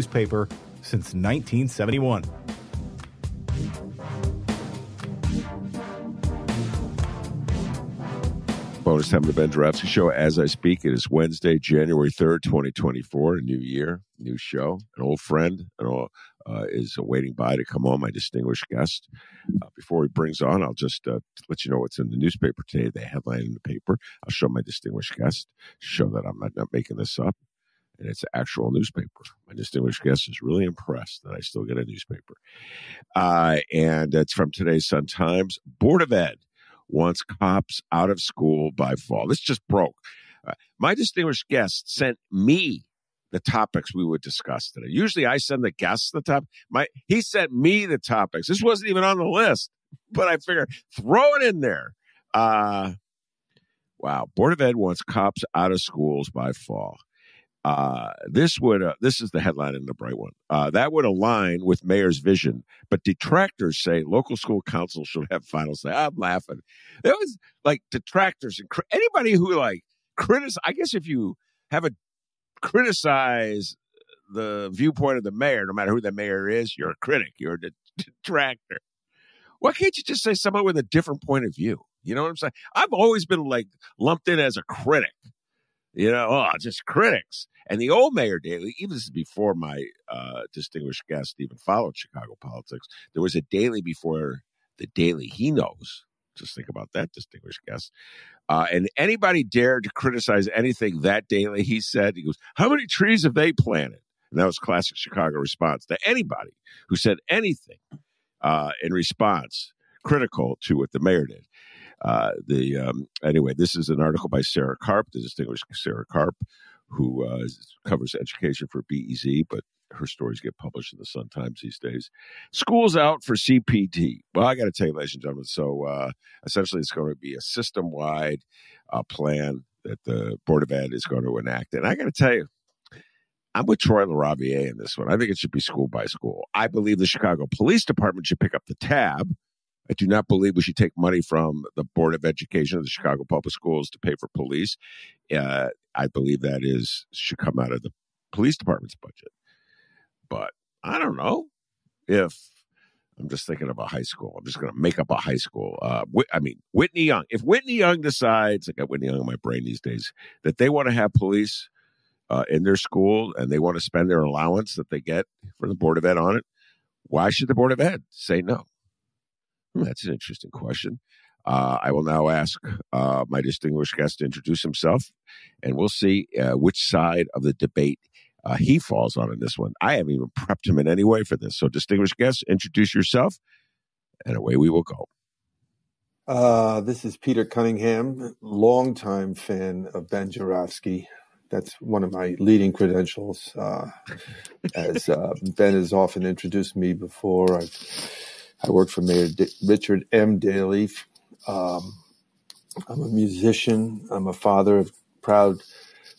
newspaper since 1971. Bonus time of the Ben Joravsky Show. As I speak, it is Wednesday, January 3rd, 2024, a new year, new show. An old friend an old, uh, is waiting by to come on, my distinguished guest. Uh, before he brings on, I'll just uh, let you know what's in the newspaper today, the headline in the paper. I'll show my distinguished guest, show that I'm not, not making this up and it's an actual newspaper. My distinguished guest is really impressed that I still get a newspaper. Uh, and it's from today's Sun Times. Board of Ed wants cops out of school by fall. This just broke. Uh, my distinguished guest sent me the topics we would discuss today. Usually I send the guests the top. My he sent me the topics. This wasn't even on the list, but I figured throw it in there. Uh, wow. Board of Ed wants cops out of schools by fall. Uh, this would uh, this is the headline in the bright one. Uh, that would align with mayor's vision, but detractors say local school council should have final say. I'm laughing. There was like detractors and cr- anybody who like criticize. I guess if you have a criticize the viewpoint of the mayor, no matter who the mayor is, you're a critic. You're a detractor. Why can't you just say someone with a different point of view? You know what I'm saying? I've always been like lumped in as a critic you know, oh, just critics. And the old mayor Daley, even this is before my uh, distinguished guest even followed Chicago politics, there was a Daley before the Daley he knows. Just think about that, distinguished guest. Uh, and anybody dared to criticize anything that Daley, he said, he goes, How many trees have they planted? And that was classic Chicago response to anybody who said anything uh, in response critical to what the mayor did. Uh, the um, anyway, this is an article by Sarah Karp, the distinguished Sarah Karp, who uh, covers education for WBEZ, but her stories get published in the Sun Times these days. Schools out for CPD. Well, I got to tell you, ladies and gentlemen. So uh, essentially, it's going to be a system-wide uh, plan that the Board of Ed is going to enact, and I got to tell you. I'm with Troy LaRaviere in this one. I think it should be school by school. I believe the Chicago Police Department should pick up the tab I do not believe we should take money from the Board of Education of the Chicago Public Schools to pay for police. Uh, I believe that is should come out of the police department's budget. But I don't know if I'm just thinking of a high school. I'm just going to make up a high school. Uh, I mean, Whitney Young. If Whitney Young decides, I got Whitney Young in my brain these days, that they want to have police uh, in their school and they want to spend their allowance that they get from the Board of Ed on it, why should the Board of Ed say no? Hmm, that's an interesting question. Uh, I will now ask uh, my distinguished guest to introduce himself, and we'll see uh, which side of the debate uh, he falls on in this one. I haven't even prepped him in any way for this. So, distinguished guest, introduce yourself, and away we will go. Uh, this is Peter Cunningham, longtime fan of Ben Joravsky. That's one of my leading credentials. Uh, as Ben has often introduced me before, I've I work for Mayor D- Richard M. Daley. Um, I'm a musician. I'm a father of proud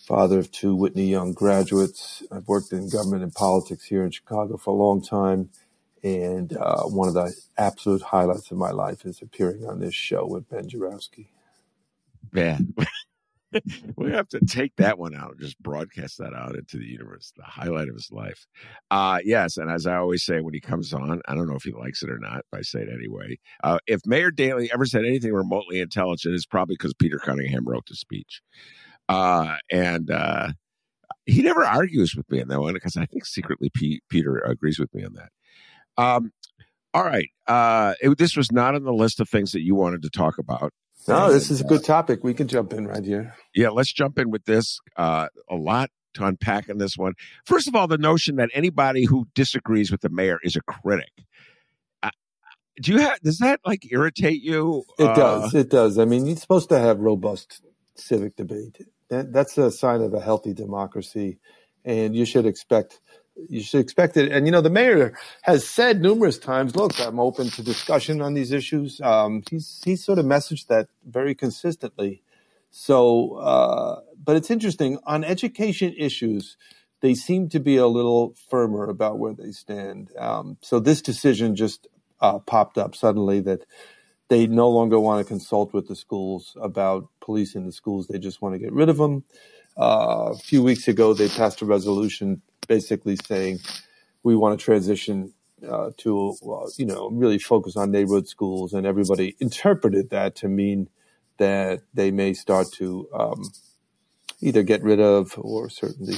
father of two Whitney Young graduates. I've worked in government and politics here in Chicago for a long time, And uh, one of the absolute highlights of my life is appearing on this show with Ben Joravsky. Man, we have to take that one out and just broadcast that out into the universe. The highlight of his life. Uh, yes. And as I always say when he comes on, I don't know if he likes it or not, but I say it anyway. Uh, if Mayor Daley ever said anything remotely intelligent, it's probably because Peter Cunningham wrote the speech. Uh, and uh, he never argues with me on that one because I think secretly P- Peter agrees with me on that. Um, all right. Uh, it, this was not on the list of things that you wanted to talk about. No, this is a good topic. We can jump in right here. Yeah, let's jump in with this. Uh, a lot to unpack in this one. First of all, the notion that anybody who disagrees with the mayor is a critic. Uh, do you have? Does that like irritate you? It uh, does. It does. I mean, you're supposed to have robust civic debate. That, that's a sign of a healthy democracy, and you should expect you should expect it. And you know, the mayor has said numerous times, "Look, I'm open to discussion on these issues." Um, he's he's sort of messaged that very consistently. So, uh, but it's interesting on education issues. They seem to be a little firmer about where they stand. Um, so this decision just uh, popped up suddenly that they no longer want to consult with the schools about policing the schools. They just want to get rid of them. Uh, a few weeks ago, they passed a resolution basically saying we want to transition uh, to, uh, you know, really focus on neighborhood schools, and everybody interpreted that to mean that they may start to um, either get rid of or certainly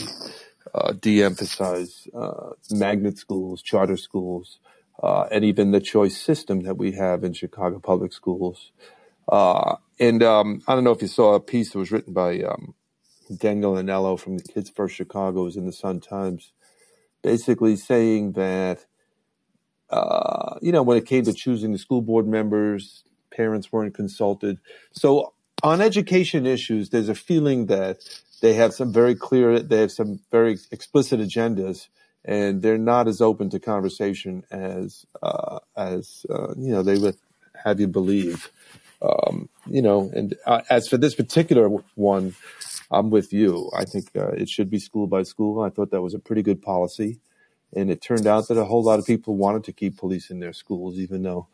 uh, de-emphasize uh, magnet schools, charter schools, uh, and even the choice system that we have in Chicago public schools. Uh, and um, I don't know if you saw a piece that was written by um, Daniel Anello from the Kids First Chicago was in the Sun Times, basically saying that, uh, you know, when it came to choosing the school board members, parents weren't consulted. So on education issues, there's a feeling that they have some very clear, they have some very explicit agendas, and they're not as open to conversation as uh, as uh, you know they would have you believe. Um, you know, and uh, as for this particular one, I'm with you. I think uh, it should be school by school. I thought that was a pretty good policy. And it turned out that a whole lot of people wanted to keep police in their schools, even though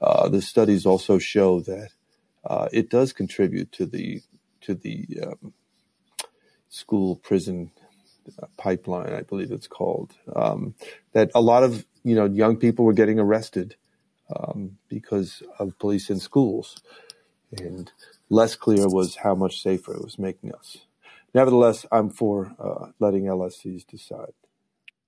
uh, the studies also show that uh, it does contribute to the to the um, school prison uh, pipeline, I believe it's called. Um, that a lot of you know young people were getting arrested um, because of police in schools, and less clear was how much safer it was making us. Nevertheless, I'm for uh, letting LSCs decide.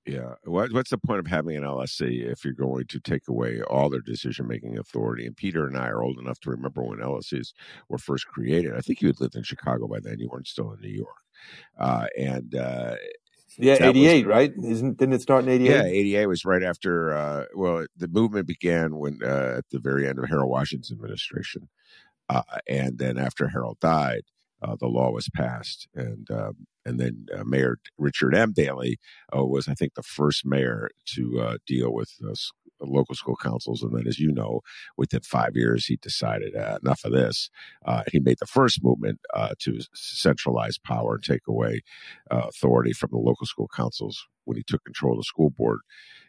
Yeah. What, what's the point of having an LSC if you're going to take away all their decision making authority? And Peter and I are old enough to remember when LSCs were first created. I think you had lived in Chicago by then. You weren't still in New York. Uh, and uh, yeah, eighty eight, right? Isn't didn't it start in eighty eight? Yeah, eighty eight was right after. Uh, well, the movement began when uh, at the very end of Harold Washington's administration, uh, and then after Harold died, uh, the law was passed, and um, and then uh, Mayor Richard M. Daley uh, was, I think, the first mayor to uh, deal with local school councils. And then, as you know, within five years, he decided uh, enough of this. he made the first movement to centralize power and take away authority from the local school councils when he took control of the school board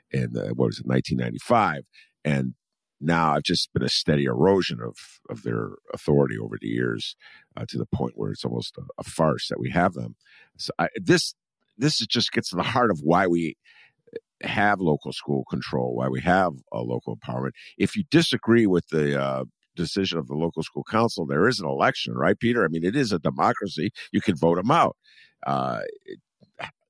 in what was it, 1995. And now I've just been a steady erosion of of their authority over the years uh, to the point where it's almost a, a farce that we have them. So I, this this just gets to the heart of why we have local school control, why we have a local empowerment. If you disagree with the uh, decision of the local school council, there is an election, right, Peter? I mean, it is a democracy. You can vote them out. Uh,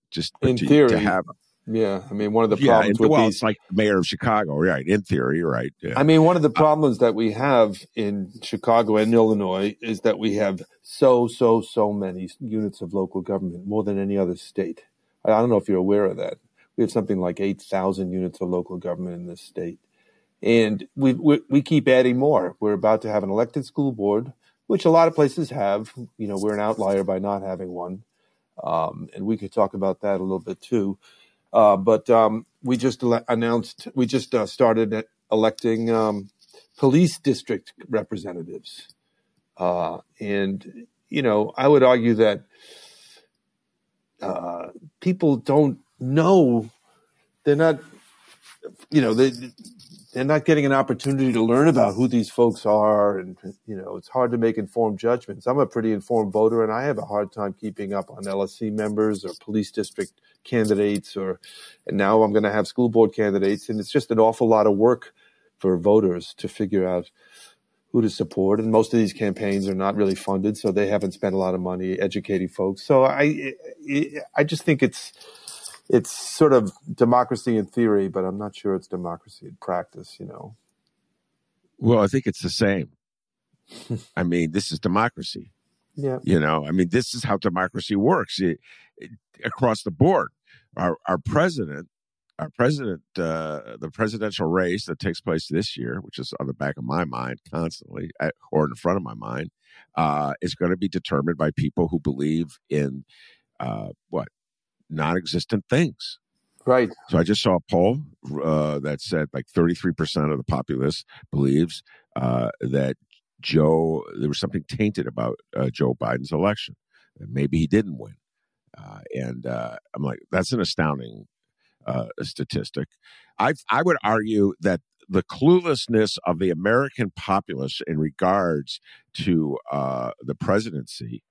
just in to, theory, to have yeah, I mean, one of the yeah, problems with well, these, it's like mayor of Chicago, right? In theory, right? Yeah. I mean, one of the uh, problems that we have in Chicago and Illinois is that we have so, so, so many units of local government, more than any other state. I don't know if you're aware of that. We have something like eight thousand units of local government in this state, and we, we we keep adding more. We're about to have an elected school board, which a lot of places have. You know, we're an outlier by not having one, um, and we could talk about that a little bit too. Uh, but um, we just ele- announced, we just uh, started electing um, police district representatives. Uh, and, you know, I would argue that uh, people don't know, they're not you know, they, they're not getting an opportunity to learn about who these folks are. And, you know, it's hard to make informed judgments. I'm a pretty informed voter and I have a hard time keeping up on LSC members or police district candidates or, and now I'm going to have school board candidates. And it's just an awful lot of work for voters to figure out who to support. And most of these campaigns are not really funded. So they haven't spent a lot of money educating folks. So I, I just think it's, it's sort of democracy in theory, but I'm not sure it's democracy in practice, you know. Well, I think it's the same. I mean, this is democracy. Yeah. You know, I mean, this is how democracy works it, it, across the board. Our our president, our president, uh, the presidential race that takes place this year, which is on the back of my mind constantly, uh, or in front of my mind, uh, is going to be determined by people who believe in uh, what non-existent things. Right. So I just saw a poll uh, that said like 33% of the populace believes uh, that Joe, there was something tainted about uh, Joe Biden's election. Maybe he didn't win. Uh, and uh, I'm like, that's an astounding uh, statistic. I, I would argue that the cluelessness of the American populace in regards to the presidency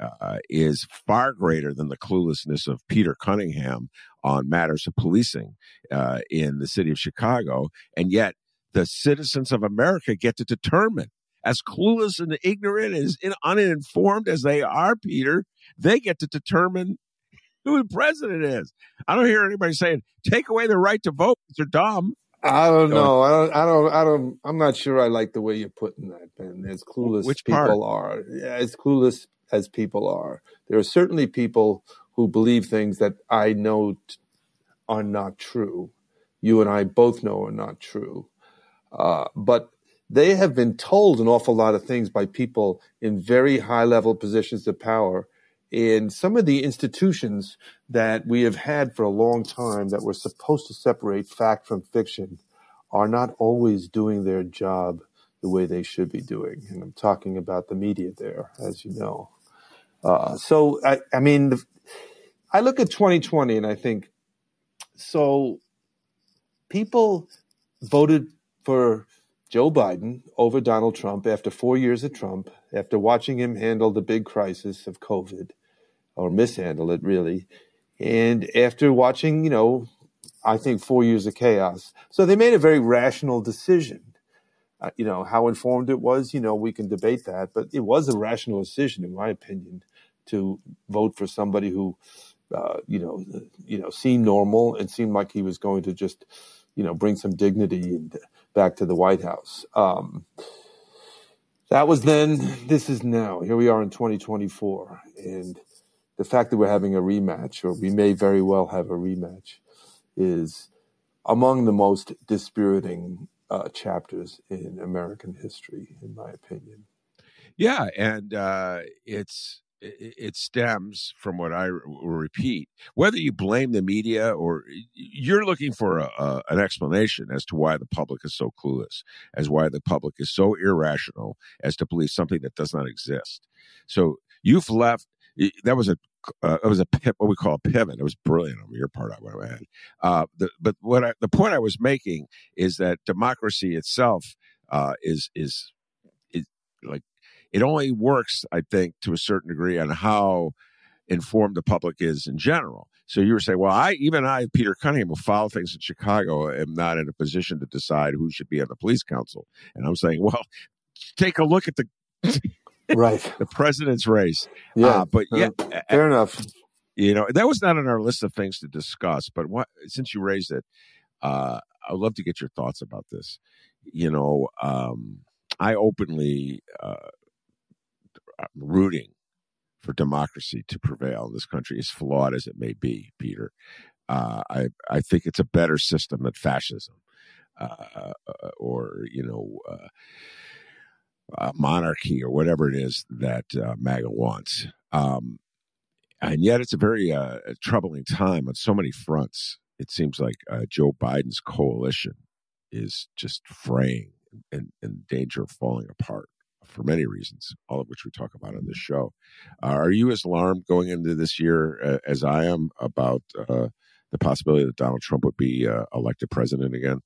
uh, is far greater than the cluelessness of Peter Cunningham on matters of policing uh, in the city of Chicago. And yet, the citizens of America get to determine, as clueless and ignorant as uninformed as they are, Peter, they get to determine who the president is. I don't hear anybody saying, take away the right to vote. They're dumb. I don't know. I don't. I don't. I don't. I'm not sure. I like the way you're putting that, Ben. As clueless Which people part? are, yeah, as clueless as people are. There are certainly people who believe things that I know t- are not true. You and I both know are not true. Uh, but they have been told an awful lot of things by people in very high level positions of power in some of the institutions that we have had for a long time that were supposed to separate fact from fiction are not always doing their job the way they should be doing. And I'm talking about the media there, as you know. Uh, so, I, I mean, the, I look at 2020 and I think, so people voted for Joe Biden over Donald Trump after four years of Trump, after watching him handle the big crisis of COVID, or mishandle it really, and after watching, you know, I think four years of chaos. So they made a very rational decision. Uh, you know, how informed it was, you know, we can debate that, but it was a rational decision, in my opinion to vote for somebody who, uh, you know, you know, seemed normal and seemed like he was going to just, you know, bring some dignity and, back to the White House. Um, that was then. This is now. Here we are in 2024, and the fact that we're having a rematch, or we may very well have a rematch, is among the most dispiriting uh, chapters in American history, in my opinion. Yeah, and uh, it's it stems from what I repeat. Whether you blame the media or you're looking for a, a, an explanation as to why the public is so clueless, as why the public is so irrational as to believe something that does not exist. So you've left. That was a uh, it was a what we call a pivot. It was brilliant on your part. I have had. Uh, the, but what I, the point I was making is that democracy itself uh, is is like it only works, I think, to a certain degree on how informed the public is in general. So you were saying, well, I even I, Peter Cunningham, who follow things in Chicago, am not in a position to decide who should be on the police council. And I'm saying, well, take a look at the right the president's race. Yeah, uh, but yeah, uh, fair enough. You know, that was not on our list of things to discuss. But what, since you raised it, uh, I'd love to get your thoughts about this. You know, um, I openly uh, rooting for democracy to prevail in this country, as flawed as it may be, Peter. Uh, I I think it's a better system than fascism, uh, uh or you know, uh, uh, monarchy, or whatever it is that MAGA wants. Um, and yet, it's a very troubling time on so many fronts. It seems like Joe Biden's coalition is just fraying and in danger of falling apart for many reasons, all of which we talk about on this show. Uh, are you as alarmed going into this year uh, as I am about uh, the possibility that Donald Trump would be uh, elected president again?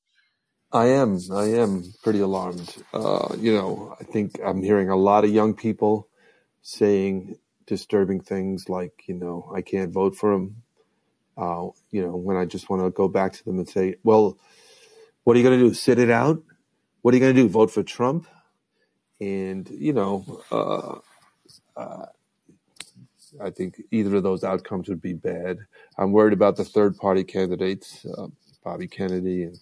I am. I am pretty alarmed. Uh, you know, I think I'm hearing a lot of young people saying disturbing things like, you know, I can't vote for him. Uh, you know, when I just want to go back to them and say, well, what are you going to do? Sit it out? What are you going to do? Vote for Trump? And, you know, uh, uh, I think either of those outcomes would be bad. I'm worried about the third party candidates, uh, Bobby Kennedy and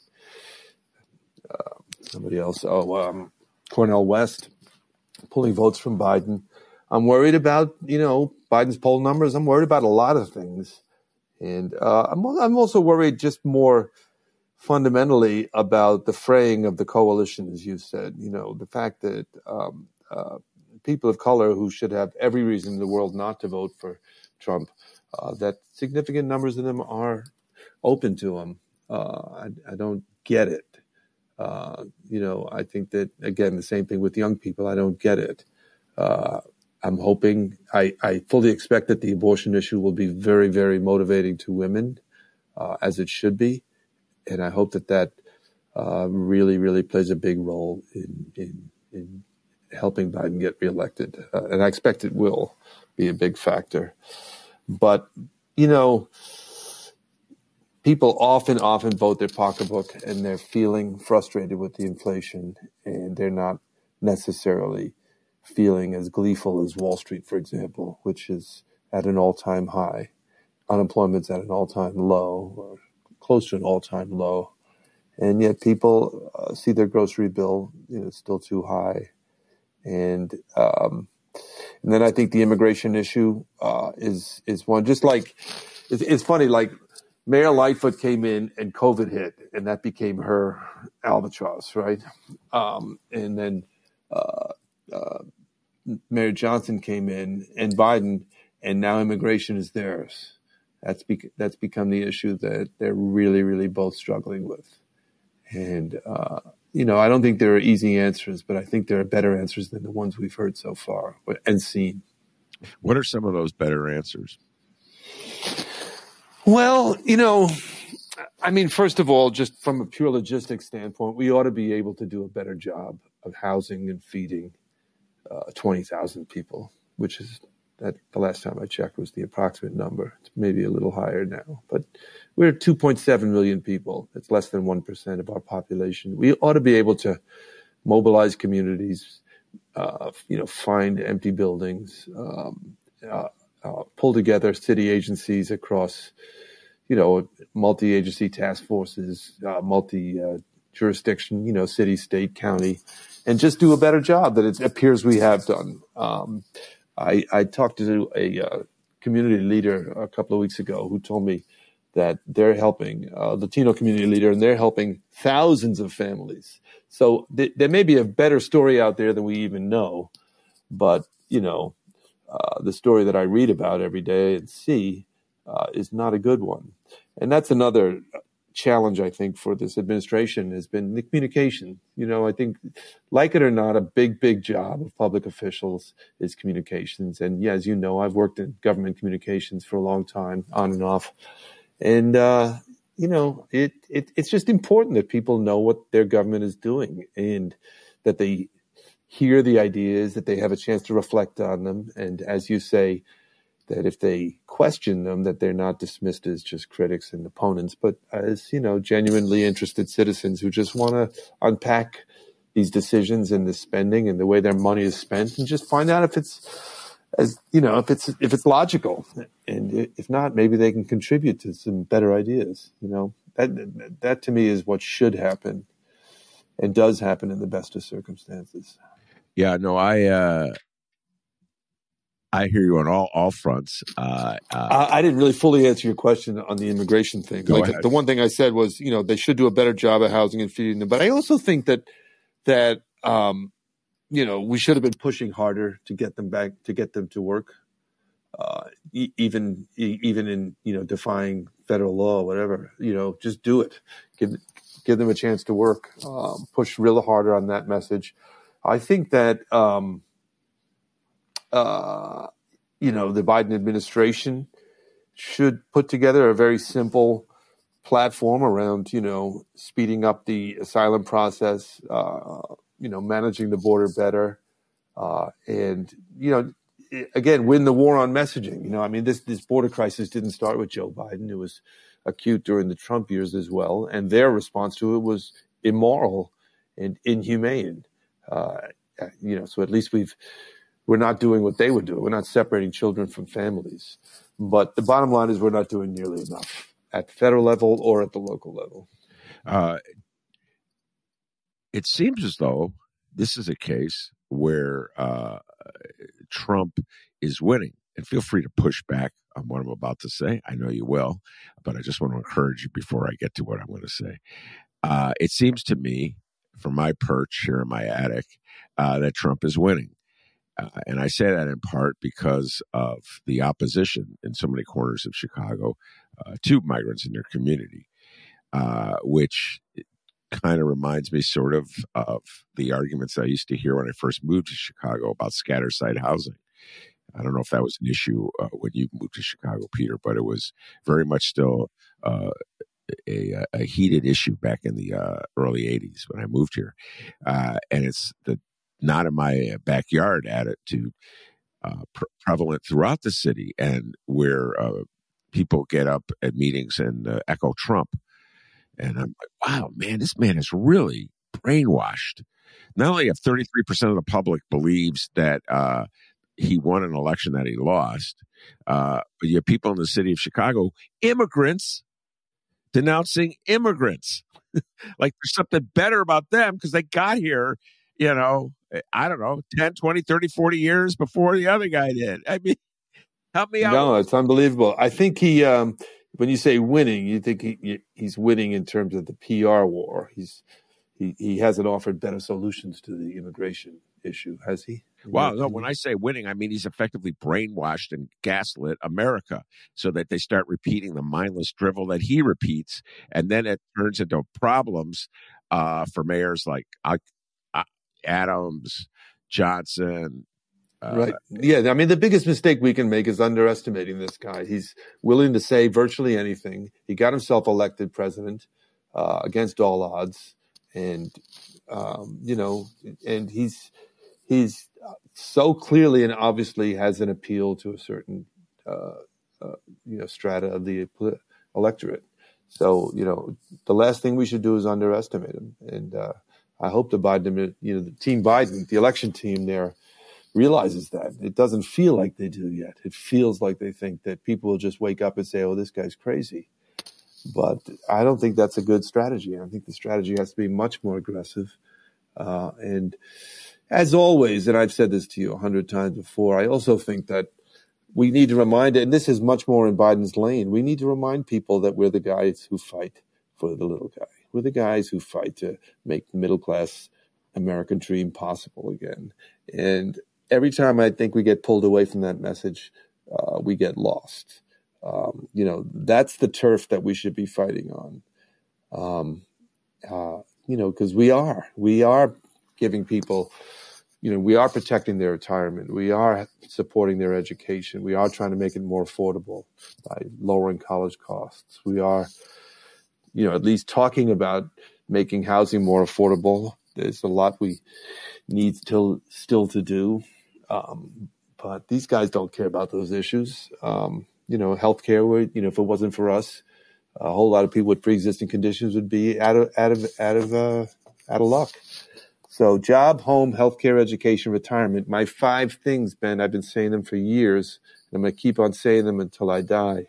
uh, somebody else. Oh, um, Cornel West pulling votes from Biden. I'm worried about you know Biden's poll numbers. I'm worried about a lot of things, and uh, I'm I'm also worried just more fundamentally about the fraying of the coalition, as you said. You know the fact that um, uh, people of color who should have every reason in the world not to vote for Trump, uh, that significant numbers of them are open to him. Uh, I, I, don't get it. Uh, you know, I think that again, the same thing with young people. I don't get it. Uh, I'm hoping. I, I, fully expect that the abortion issue will be very, very motivating to women, uh, as it should be, and I hope that that uh, really, really plays a big role in in, in helping Biden get reelected, uh, and I expect it will be a big factor. But you know people often, often vote their pocketbook and they're feeling frustrated with the inflation and they're not necessarily feeling as gleeful as Wall Street, for example, which is at an all time high. Unemployment's at an all time low close to an all time low. And yet people uh, see their grocery bill, you know, still too high. And, um, and then I think the immigration issue uh, is is one. Just like it's, it's funny, like Mayor Lightfoot came in and COVID hit, and that became her albatross, right? Um, and then uh, uh, Mayor Johnson came in, and Biden, and now immigration is theirs. That's be- that's become the issue that they're really, really both struggling with. And uh, you know, I don't think there are easy answers, but I think there are better answers than the ones we've heard so far and seen. What are some of those better answers? Well, you know, I mean, first of all, just from a pure logistics standpoint, we ought to be able to do a better job of housing and feeding uh, 20,000 people, which is that the last time I checked was the approximate number. It's maybe a little higher now, but we're 2.7 million people. It's less than 1% of our population. We ought to be able to mobilize communities, uh, you know, find empty buildings, um, uh, uh, pull together city agencies across, you know, multi-agency task forces, uh, multi-jurisdiction, you know, city, state, county, and just do a better job that it appears we have done. Um, I, I, talked to a uh, community leader a couple of weeks ago who told me that they're helping a Latino community leader and they're helping thousands of families. So th- there may be a better story out there than we even know, but you know, uh, the story that I read about every day and see uh, is not a good one. And that's another challenge, I think, for this administration has been the communication. You know, I think, like it or not, a big, big job of public officials is communications. And yeah, as you know, I've worked in government communications for a long time, on and off. And, uh, you know, it, it it's just important that people know what their government is doing and that they hear the ideas, that they have a chance to reflect on them, and as you say, that if they question them, that they're not dismissed as just critics and opponents, but as you know, genuinely interested citizens who just want to unpack these decisions and the spending and the way their money is spent, and just find out if it's as you know if it's if it's logical, and if not, maybe they can contribute to some better ideas. You know that that to me is what should happen, and does happen in the best of circumstances. Yeah, no, I uh, I hear you on all all fronts. Uh, uh, I, I, didn't really fully answer your question on the immigration thing. Like ahead. the one thing I said was, you know, they should do a better job of housing and feeding them. But I also think that that um, you know we should have been pushing harder to get them back to get them to work, uh, e- even e- even in you know defying federal law, whatever. You know, just do it. Give give them a chance to work. Um, push real harder on that message. I think that um, uh, you know the Biden administration should put together a very simple platform around you know speeding up the asylum process, uh, you know managing the border better, uh, and you know again win the war on messaging. You know, I mean this this border crisis didn't start with Joe Biden; it was acute during the Trump years as well, and their response to it was immoral and inhumane. Uh, you know, so at least we've we're not doing what they would do. We're not separating children from families. But the bottom line is we're not doing nearly enough at the federal level or at the local level. Uh, it seems as though this is a case where uh, Trump is winning. And feel free to push back on what I'm about to say. I know you will, but I just want to encourage you before I get to what I'm going to say. Uh, it seems to me, from my perch here in my attic, uh, that Trump is winning. Uh, and I say that in part because of the opposition in so many corners of Chicago uh, to migrants in their community, uh, which kind of reminds me sort of of the arguments I used to hear when I first moved to Chicago about scatter site housing. I don't know if that was an issue uh, when you moved to Chicago, Peter, but it was very much still uh, a, a, heated issue back in the uh, early 80s when I moved here. Uh, and it's the not in my uh, backyard attitude uh, pre- prevalent throughout the city and where uh, people get up at meetings and uh, echo Trump. And I'm like, wow, man, this man is really brainwashed. Not only have 33% of the public believes that uh, he won an election that he lost, uh, but you have people in the city of Chicago, immigrants, denouncing immigrants. like there's something better about them because they got here, you know, I don't know, 10, 20, 30, 40 years before the other guy did. I mean, help me out. No, it's unbelievable. I think he, um, when you say winning, you think he, he's winning in terms of the PR war. He's he, he hasn't offered better solutions to the immigration issue, has he? Well, no, when I say winning, I mean he's effectively brainwashed and gaslit America so that they start repeating the mindless drivel that he repeats. And then it turns into problems uh, for mayors like Adams, Johnson. Uh, right. Yeah. I mean, the biggest mistake we can make is underestimating this guy. He's willing to say virtually anything. He got himself elected president uh, against all odds, and um, you know, and he's he's so clearly and obviously has an appeal to a certain uh, uh you know strata of the electorate. So you know, the last thing we should do is underestimate him, and uh, I hope the Biden, you know, the team Biden, the election team there realizes that. It doesn't feel like they do yet. It feels like they think that people will just wake up and say, oh, this guy's crazy. But I don't think that's a good strategy. I think the strategy has to be much more aggressive. Uh, and as always, and I've said this to you a hundred times before, I also think that we need to remind, and this is much more in Biden's lane, we need to remind people that we're the guys who fight for the little guy. We're the guys who fight to make the middle class American dream possible again. And every time I think we get pulled away from that message, uh, we get lost. Um, you know, that's the turf that we should be fighting on. Um, uh, you know, because we are, we are giving people, you know, we are protecting their retirement. We are supporting their education. We are trying to make it more affordable by lowering college costs. We are you know, at least talking about making housing more affordable. There's a lot we need still still to do, um, but these guys don't care about those issues. Um, you know, healthcare. You know, if it wasn't for us, a whole lot of people with pre-existing conditions would be out of out of out of uh, out of luck. So, job, home, healthcare, education, retirement. My five things, Ben. I've been saying them for years. And I'm going to keep on saying them until I die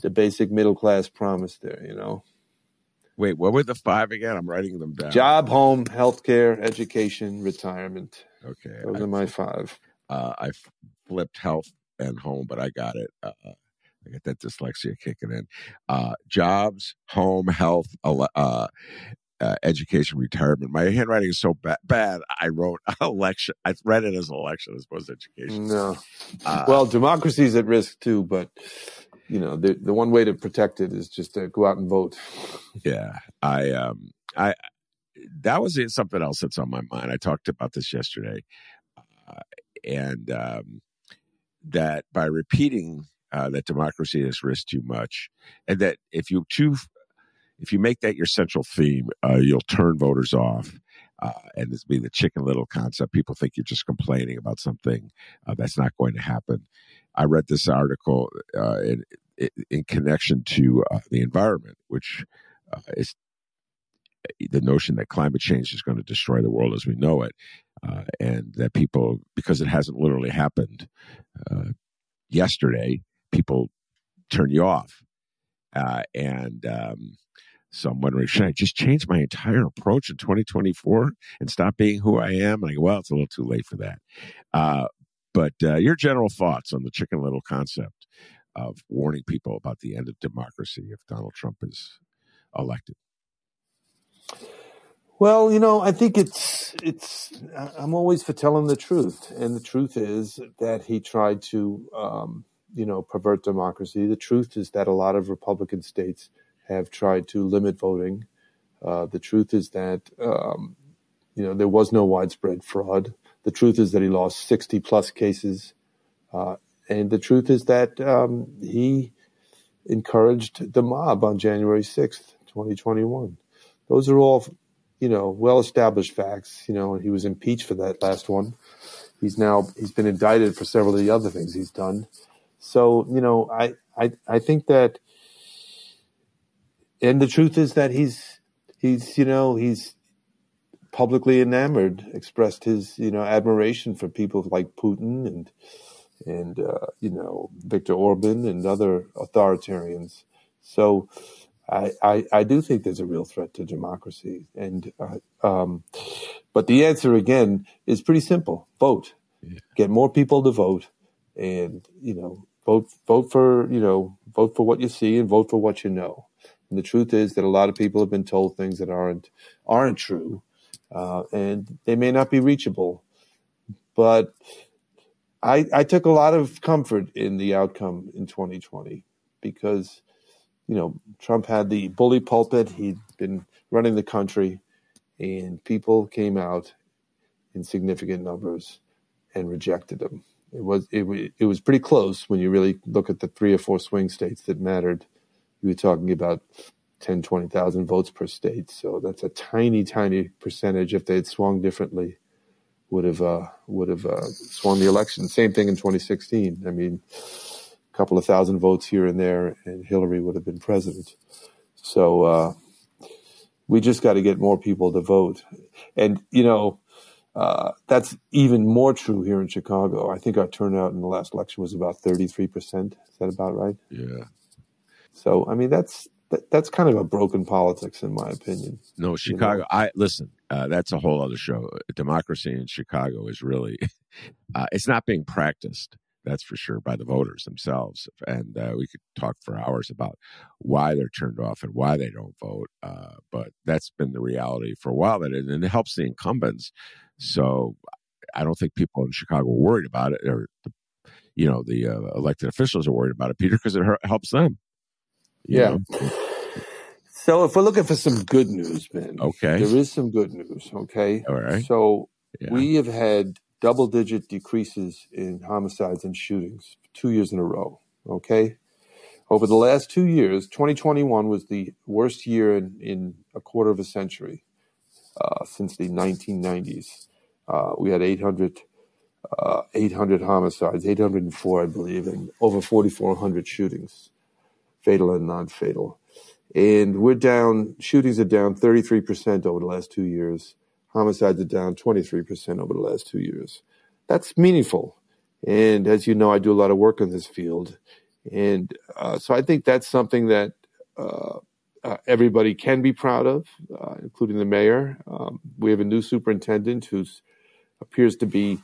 the basic middle class promise there, you know. Wait, what were the five again? I'm writing them down. Job, home, healthcare, education, retirement. Okay. Those I, are my five. Uh, I flipped health and home, but I got it. Uh, I got that dyslexia kicking in. Uh, jobs, home, health, uh, uh, education, retirement. My handwriting is so ba- bad. I wrote election. I read it as election as opposed to education. No. Uh, well, democracy is at risk too, but you know, the the one way to protect it is just to go out and vote. Yeah, I um, I that was something else that's on my mind. I talked about this yesterday, uh, and um, that by repeating uh, that democracy has risked too much, and that if you choose, if you make that your central theme, uh, you'll turn voters off. Uh, and this being the chicken little concept, people think you're just complaining about something uh, that's not going to happen. I read this article uh, in, in connection to uh, the environment, which is the notion that climate change is going to destroy the world as we know it, uh, and that people, because it hasn't literally happened uh, yesterday, people turn you off. Uh, and um, so I'm wondering, should I just change my entire approach in 2024 and stop being who I am? And I go, well, it's a little too late for that. Uh, but uh, your general thoughts on the chicken little concept of warning people about the end of democracy if Donald Trump is elected? Well, you know, I think it's it's. I'm always for telling the truth, and the truth is that he tried to, um, you know, pervert democracy. The truth is that a lot of Republican states have tried to limit voting. Uh, the truth is that, um, you know, there was no widespread fraud. The truth is that he lost 60 plus cases, uh, and the truth is that um, he encouraged the mob on January 6th, 2021. Those are all you know, well established facts. You know, he was impeached for that last one. He's now he's been indicted for several of the other things he's done. So, you know, I I I think that and the truth is that he's he's you know, he's publicly enamored, expressed his, you know, admiration for people like Putin and and uh, you know, Viktor Orban and other authoritarians. So I, I, I, do think there's a real threat to democracy. And, uh, um, but the answer again is pretty simple: vote, yeah. get more people to vote, and you know, vote vote for you know vote for what you see and vote for what you know. And the truth is that a lot of people have been told things that aren't aren't true, uh, and they may not be reachable. But I, I took a lot of comfort in the outcome in 2020 because you know, Trump had the bully pulpit. He'd been running the country, and people came out in significant numbers and rejected him. It was it, it was pretty close when you really look at the three or four swing states that mattered. We were talking about 10, 20,000 votes per state. So that's a tiny, tiny percentage. If they had swung differently, would have uh, would have uh, swung the election. Same thing in 2016. I mean, a couple of thousand votes here and there, and Hillary would have been president. So uh, we just got to get more people to vote. And, you know, uh, that's even more true here in Chicago. I think our turnout in the last election was about 33%. Is that about right? Yeah. So, I mean, that's that, that's kind of a broken politics, in my opinion. No, Chicago. You know? I listen. Uh, that's a whole other show. Democracy in Chicago is really, uh, it's not being practiced that's for sure by the voters themselves and uh, we could talk for hours about why they're turned off and why they don't vote uh, but that's been the reality for a while that it, and it helps the incumbents so i don't think people in chicago are worried about it or the, you know the uh, elected officials are worried about it peter because it helps them yeah know? so if we're looking for some good news man okay there is some good news okay all right so yeah. we have had double digit decreases in homicides and shootings two years in a row. Okay. Over the last two years, 2021 was the worst year in, in a quarter of a century uh, since the 1990s. Uh, we had 800, uh, 800 homicides, 804, I believe, and over 4,400 shootings, fatal and non fatal. And we're down, shootings are down 33% over the last two years homicides are down 23% over the last two years. That's meaningful. And as you know, I do a lot of work in this field. And uh, so I think that's something that uh, uh, everybody can be proud of, uh, including the mayor. Um, we have a new superintendent who appears to be,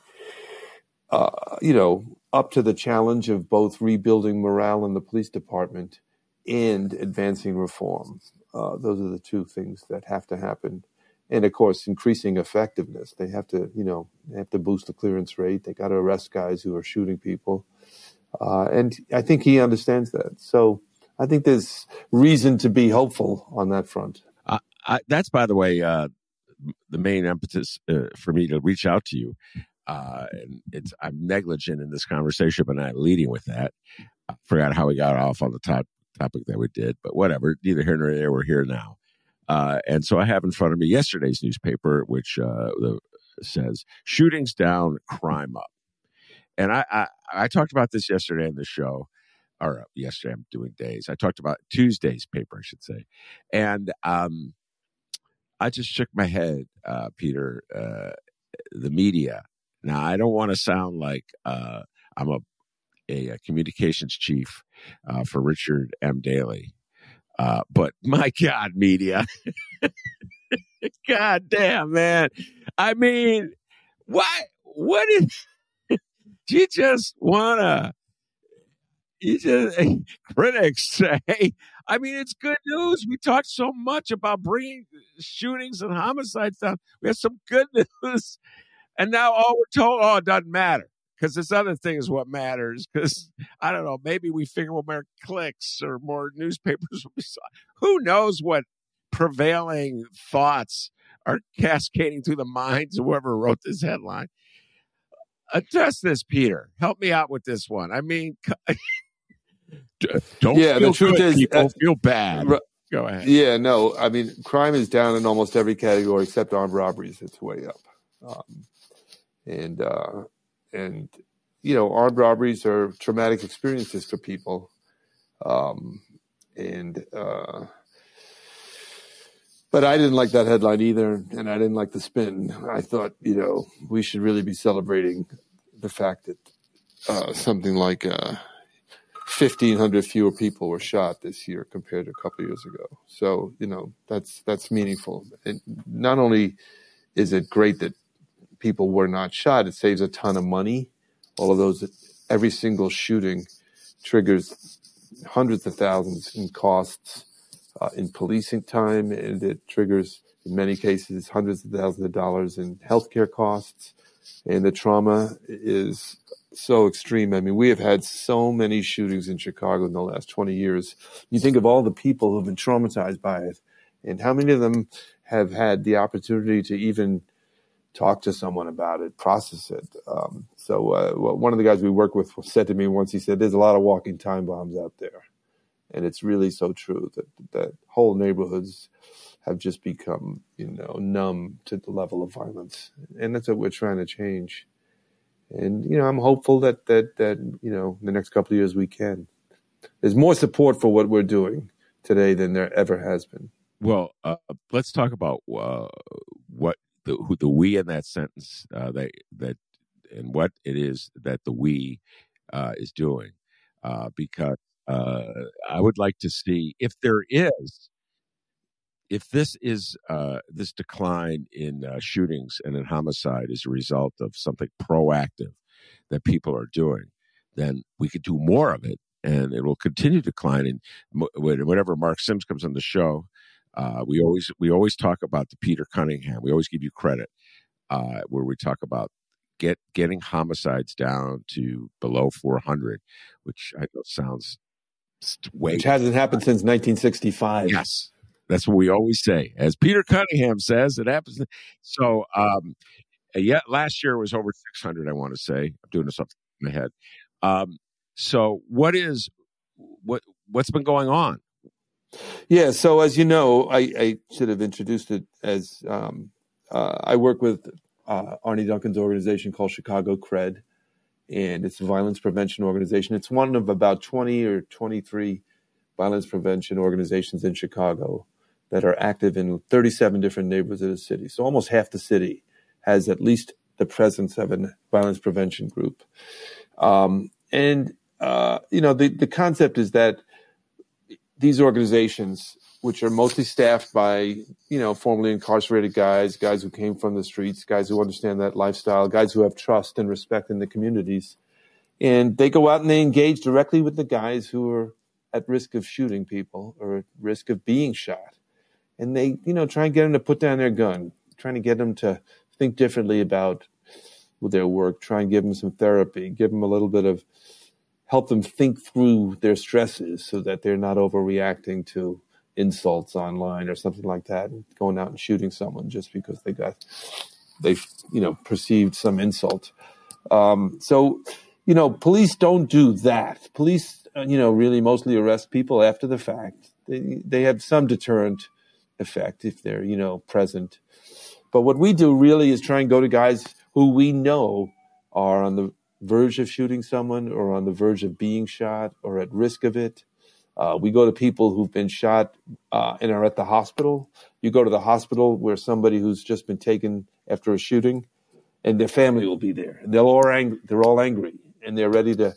uh, you know, up to the challenge of both rebuilding morale in the police department and advancing reform. Uh, those are the two things that have to happen. And of course increasing effectiveness. They have to you know they have to boost the clearance rate. They got to arrest guys who are shooting people. Uh, and i think he understands that. So i think there's reason to be hopeful on that front. Uh, I, that's by the way uh, the main impetus uh, for me to reach out to you. Uh, and it's i'm negligent in this conversation but not leading with that. I forgot how we got off on the top topic that we did, but whatever. Neither here nor there. We're here now. Uh, and so I have in front of me yesterday's newspaper, which uh, says shootings down, crime up. And I, I, I talked about this yesterday in the show, or uh, yesterday I'm doing days. I talked about Tuesday's paper, I should say, and um, I just shook my head, uh, Peter. Uh, the media. Now I don't want to sound like uh, I'm a, a, a communications chief uh, for Richard M. Daley, uh, but my God, media. God damn, man. I mean, why? What is. You just want to. You just. Critics say. I mean, it's good news. We talked so much about bringing shootings and homicides down. We have some good news. And now all we're told, oh, it doesn't matter because this other thing is what matters. Because I don't know, maybe we figure more clicks or more newspapers. Will be sold. Who knows what prevailing thoughts are cascading through the minds of whoever wrote this headline? Address this, Peter. Help me out with this one. I mean, don't yeah, the truth good, is, people uh, feel bad. Go ahead. Yeah, no, I mean, crime is down in almost every category except armed robberies. It's way up. Um, and uh, and you know armed robberies are traumatic experiences for people um, and uh, but I didn't like that headline either, and I didn't like the spin. I thought, you know, we should really be celebrating the fact that uh, something like uh, 1,500 fewer people were shot this year compared to a couple years ago. So, you know, that's that's meaningful. And not only is it great that people were not shot. It saves a ton of money. All of those, every single shooting triggers hundreds of thousands in costs uh, in policing time, and it triggers, in many cases, hundreds of thousands of dollars in healthcare costs. And the trauma is so extreme. I mean, we have had so many shootings in Chicago in the last 20 years. You think of all the people who have been traumatized by it, and how many of them have had the opportunity to even talk to someone about it, process it. Um, so uh, one of the guys we work with said to me once, he said, "There's a lot of walking time bombs out there," and it's really so true that that whole neighborhoods have just become, you know, numb to the level of violence, and that's what we're trying to change. And you know, I'm hopeful that that that you know, the next couple of years we can. There's more support for what we're doing today than there ever has been. Well, uh, let's talk about uh, the who the we in that sentence uh, that that and what it is that the we uh, is doing, uh, because uh, I would like to see if there is if this is uh, this decline in uh, shootings and in homicide is a result of something proactive that people are doing, then we could do more of it, and it will continue to decline. And whenever Mark Sims comes on the show, uh, we always we always talk about the Peter Cunningham. We always give you credit uh, where we talk about get getting homicides down to below 400, which I know sounds way which hasn't happened since 1965. Yes, that's what we always say. As Peter Cunningham says, it happens. So, um, yeah, last year was over 600. I want to say I'm doing this off my head. Um, so, what is what what's been going on? Yeah. So as you know, I, I should have introduced it as um, uh, I work with uh, Arne Duncan's organization called Chicago Cred, and it's a violence prevention organization. It's one of about 20 or 23 violence prevention organizations in Chicago that are active in 37 different neighborhoods of the city. So almost half the city has at least the presence of a violence prevention group. Um, and, uh, you know, the, the concept is that these organizations, which are mostly staffed by, you know, formerly incarcerated guys, guys who came from the streets, guys who understand that lifestyle, guys who have trust and respect in the communities. And they go out and they engage directly with the guys who are at risk of shooting people or at risk of being shot. And they, you know, try and get them to put down their gun, trying to get them to think differently about their work, try and give them some therapy, give them a little bit of help them think through their stresses so that they're not overreacting to insults online or something like that and going out and shooting someone just because they got they you know perceived some insult um, so you know police don't do that police you know, really mostly arrest people after the fact. They, they have some deterrent effect if they're, you know, present. But what we do really is try and go to guys who we know are on the verge of shooting someone or on the verge of being shot or at risk of it. Uh, we go to people who've been shot uh, and are at the hospital. You go to the hospital where somebody who's just been taken after a shooting, and their family will be there. They'll all ang- they're all angry and they're ready to,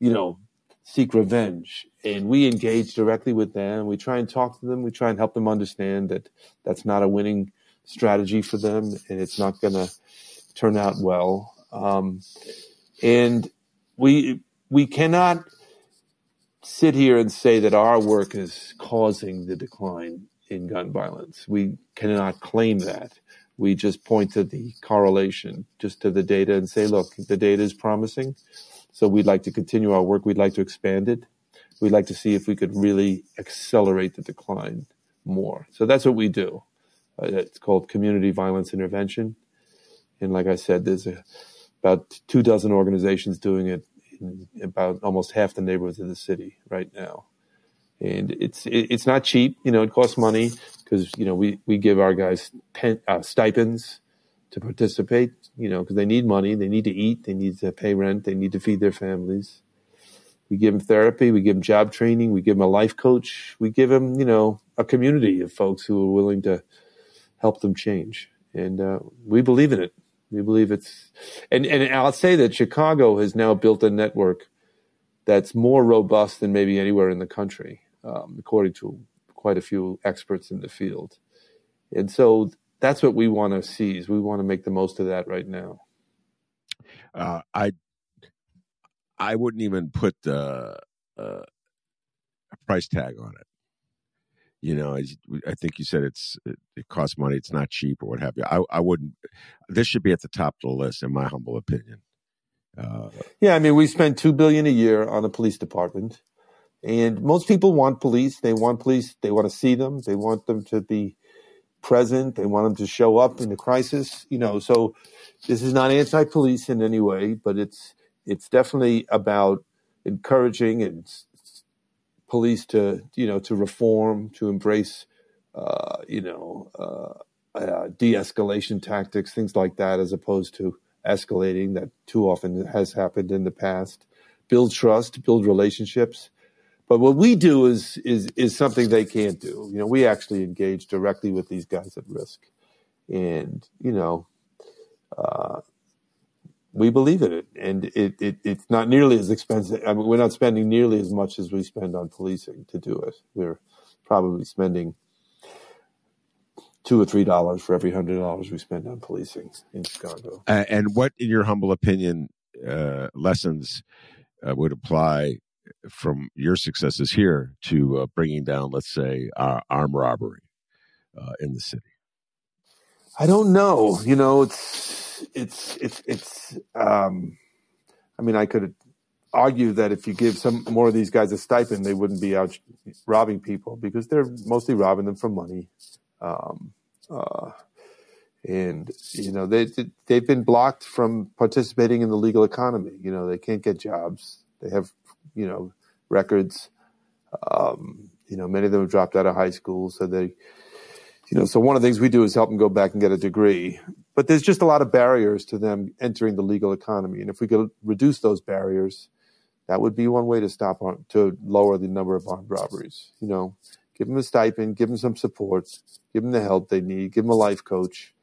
you know, seek revenge. And we engage directly with them. We try and talk to them. We try and help them understand that that's not a winning strategy for them, and it's not going to turn out well. Um, and we we cannot sit here and say that our work is causing the decline in gun violence. We cannot claim that. We just point to the correlation, just to the data, and say, look, the data is promising. So we'd like to continue our work. We'd like to expand it. We'd like to see if we could really accelerate the decline more. So that's what we do. Uh, it's called community violence intervention. And like I said, there's a, about two dozen organizations doing it in about almost half the neighborhoods of the city right now. And it's it's not cheap, you know. It costs money because you know we, we give our guys pen, uh, stipends to participate, you know, because they need money, they need to eat, they need to pay rent, they need to feed their families. We give them therapy, we give them job training, we give them a life coach, we give them, you know, a community of folks who are willing to help them change, and uh, we believe in it. We believe it's, and, and I'll say that Chicago has now built a network that's more robust than maybe anywhere in the country, um, according to quite a few experts in the field. And so that's what we want to seize. We want to make the most of that right now. Uh, I I wouldn't even put uh, uh, a price tag on it you know i think you said it's it costs money it's not cheap or what have you. I, I wouldn't this should be at the top of the list in my humble opinion. Uh, yeah i mean we spend two billion a year on a police department and most people want police. They want police they want to see them they want them to be present they want them to show up in the crisis you know so this is not anti-police in any way but it's it's definitely about encouraging and police to you know to reform, to embrace uh, you know uh, uh, de-escalation tactics, things like that, as opposed to escalating that too often has happened in the past. Build trust, build relationships. But what we do is is is something they can't do. You know, we actually engage directly with these guys at risk, and you know, uh, we believe in it, and it, it it's not nearly as expensive. I mean, we're not spending nearly as much as we spend on policing to do it. We're probably spending two or three dollars for every hundred dollars we spend on policing in Chicago. Uh, and what, in your humble opinion, uh, lessons uh, would apply from your successes here to uh, bringing down, let's say, armed robbery uh, in the city? I don't know. You know, it's it's it's it's um, I mean, I could argue that if you give some more of these guys a stipend, they wouldn't be out robbing people because they're mostly robbing them for money. Um, uh, and you know they they've been blocked from participating in the legal economy. You know they can't get jobs. They have you know records. Um, you know many of them have dropped out of high school, so they you know so one of the things we do is help them go back and get a degree but there's just a lot of barriers to them entering the legal economy. And if we could reduce those barriers, that would be one way to stop on, to lower the number of armed robberies. You know, give them a stipend, give them some support, give them the help they need, give them a life coach,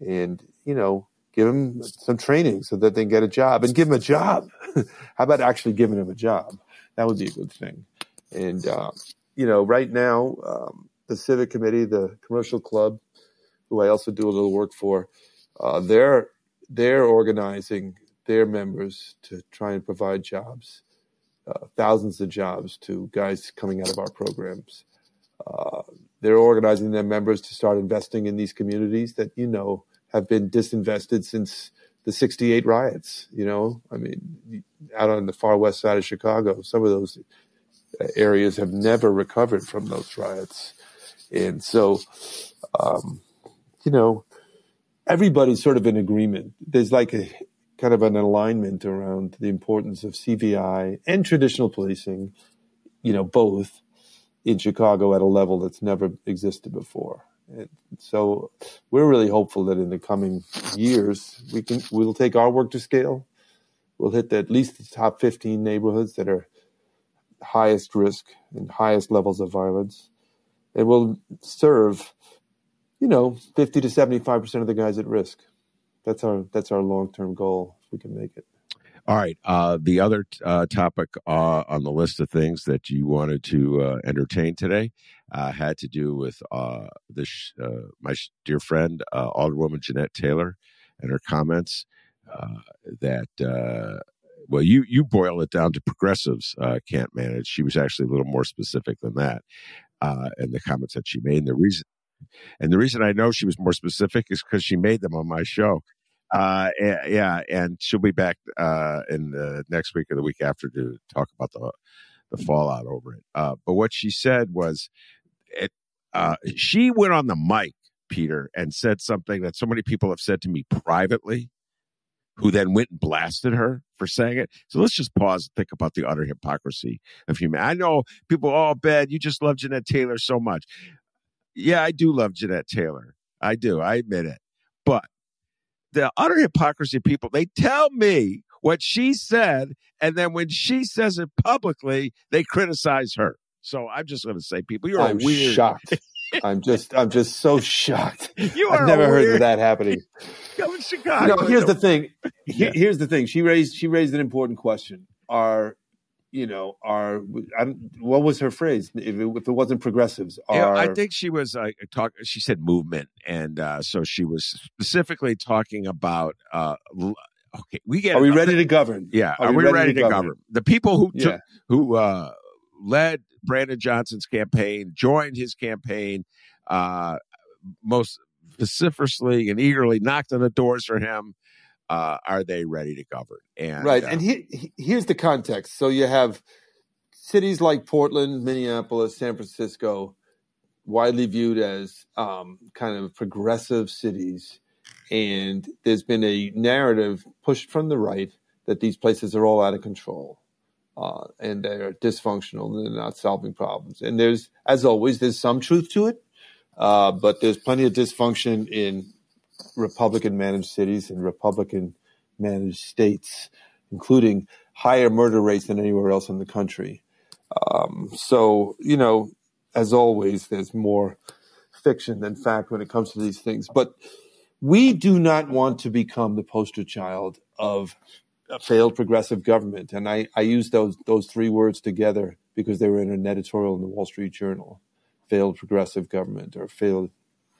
and you know, give them some training so that they can get a job and give them a job. How about actually giving them a job? That would be a good thing. And uh, you know, right now, um, the civic committee, the commercial club, who I also do a little work for, uh, they're they're organizing their members to try and provide jobs, uh, thousands of jobs to guys coming out of our programs. Uh, they're organizing their members to start investing in these communities that you know have been disinvested since the 68 riots you know i mean out on the far west side of chicago some of those areas have never recovered from those riots and so um, you know everybody's sort of in agreement. There's like a kind of an alignment around the importance of CVI and traditional policing, you know, both in Chicago at a level that's never existed before. And so we're really hopeful that in the coming years we can we'll take our work to scale. We'll hit at least the top 15 neighborhoods that are highest risk and highest levels of violence. It will serve, you know, 50 to 75% of the guys at risk. That's our that's our long-term goal if we can make it. All right. Uh, the other uh, topic uh, on the list of things that you wanted to uh, entertain today uh, had to do with uh, this my dear friend Alderwoman Jeanette Taylor and her comments that well you you boil it down to progressives can't manage. She was actually a little more specific than that, and the comments that she made. And the reason and the reason I know she was more specific is because she made them on my show. Uh, yeah, and she'll be back uh, in the next week or the week after to talk about the the fallout over it. Uh, but what she said was, it, uh, she went on the mic, Peter, and said something that so many people have said to me privately, who then went and blasted her for saying it. So let's just pause and think about the utter hypocrisy of human. I know people, oh, Ben, you just love Jeanette Taylor so much. Yeah, I do love Jeanette Taylor. I do. I admit it. But the utter hypocrisy of people. They tell me what she said, and then when she says it publicly, they criticize her. So I'm just going to say, people, you're I'm weird. shocked. I'm just, I'm just so shocked. You I've never weird. heard of that happening. Come in Chicago. No, here's the thing. Here's the thing. She raised, she raised an important question. Are you know, are what was her phrase? If it, if it wasn't progressives, are yeah, I think she was uh, talk. She said movement, and uh, so she was specifically talking about. Uh, okay, we get. Are we ready to govern? Yeah, are, are we, we, ready, ready to, govern? govern? The people who took, yeah. who uh, led Brandon Johnson's campaign, joined his campaign, uh, most vociferously and eagerly knocked on the doors for him uh, are they ready to govern? And right, uh, and he, he, here's the context. So you have cities like Portland, Minneapolis, San Francisco, widely viewed as um, kind of progressive cities, and there's been a narrative pushed from the right that these places are all out of control. Uh, and they're dysfunctional and they're not solving problems. And there's, as always, there's some truth to it, uh, but there's plenty of dysfunction in Republican managed cities and Republican managed states, including higher murder rates than anywhere else in the country. Um, so, you know, as always, there's more fiction than fact when it comes to these things. But we do not want to become the poster child of a failed progressive government. And I, I use those, those three words together because they were in an editorial in the Wall Street Journal failed progressive government or failed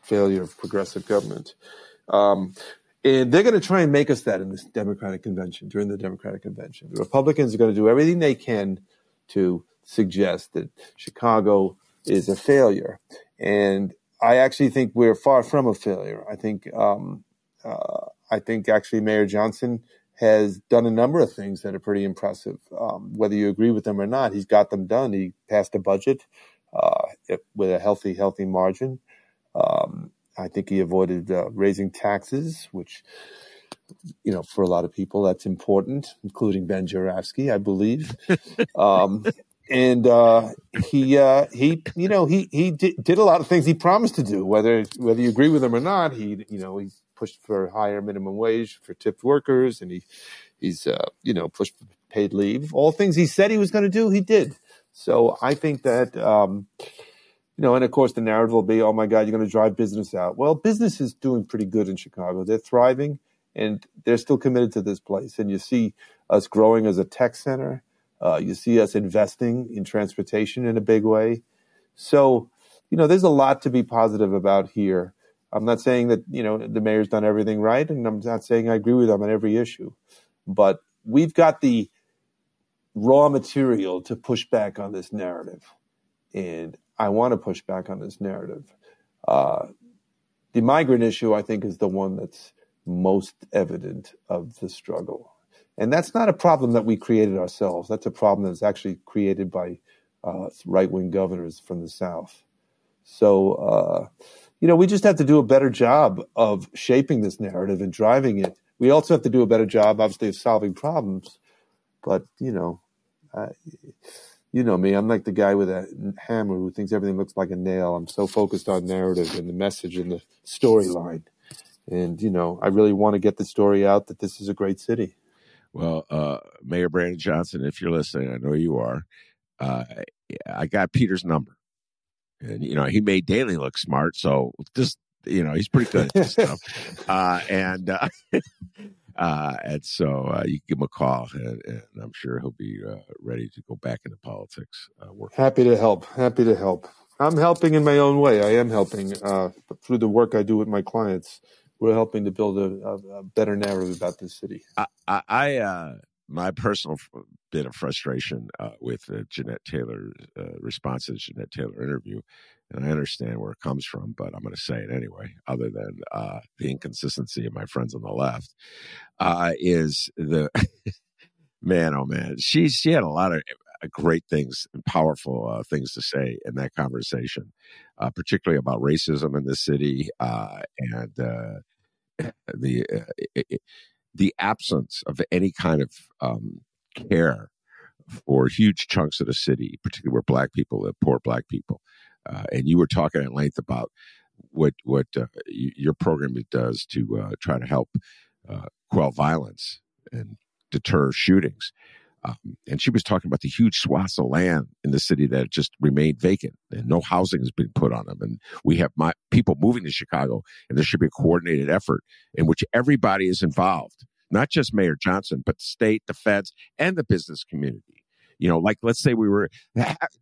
failure of progressive government. Um, and they're going to try and make us that in this Democratic convention, during the Democratic convention. The Republicans are going to do everything they can to suggest that Chicago is a failure. And I actually think we're far from a failure. I think, um, uh, I think actually Mayor Johnson has done a number of things that are pretty impressive. Um, whether you agree with them or not, he's got them done. He passed a budget uh, with a healthy, healthy margin. Um, I think he avoided uh, raising taxes, which, you know, for a lot of people that's important, including Ben Joravsky, I believe. um, and uh, he uh, he you know he he did, did, a lot of things he promised to do. Whether whether you agree with him or not, he you know he pushed for higher minimum wage for tipped workers, and he he's uh, you know pushed for paid leave. All things he said he was going to do, he did. So I think that. Um, you know, and of course the narrative will be, oh my God, you're going to drive business out. Well, business is doing pretty good in Chicago. They're thriving and they're still committed to this place. And you see us growing as a tech center. Uh, you see us investing in transportation in a big way. So, you know, there's a lot to be positive about here. I'm not saying that, you know, the mayor's done everything right, and I'm not saying I agree with him on every issue, but we've got the raw material to push back on this narrative. And I want to push back on this narrative. Uh, the migrant issue, I think, is the one that's most evident of the struggle. And that's not a problem that we created ourselves. That's a problem that's actually created by uh, right wing governors from the South. So, uh, you know, we just have to do a better job of shaping this narrative and driving it We also have to do a better job, obviously, of solving problems. But you know, uh, you know me. I'm like the guy with a hammer who thinks everything looks like a nail. I'm so focused on narrative and the message and the storyline. And you know, I really want to get the story out that this is a great city. Well, uh, Mayor Brandon Johnson, if you're listening, I know you are. Uh, I got Peter's number, and you know he made Daley look smart, so just you know he's pretty good at this stuff. Uh, and uh, and so uh, you give him a call, and, and I'm sure he'll be uh, ready to go back into politics. Uh, work. Happy to help. Happy to help. I'm helping in my own way. I am helping uh, through the work I do with my clients. We're helping to build a, a, a better narrative about this city. I, I, I uh, my personal bit of frustration uh, with uh, Jeanette Taylor's uh, response to the Jeanette Taylor interview, and I understand where it comes from, but I'm going to say it anyway. Other than uh, the inconsistency of my friends on the left, uh, is the man, oh man, she she had a lot of uh, great things and powerful things to say in that conversation, particularly about racism in the city and the. It, the absence of any kind of um, care for huge chunks of the city, particularly where black people live, poor black people. Uh, and you were talking at length about what what uh, your program does to uh, try to help uh, quell violence and deter shootings. Um, and she was talking about the huge swaths of land in the city that just remained vacant and no housing has been put on them. And we have my, people moving to Chicago, and there should be a coordinated effort in which everybody is involved, not just Mayor Johnson, but the state, the feds, and the business community. You know, like let's say we were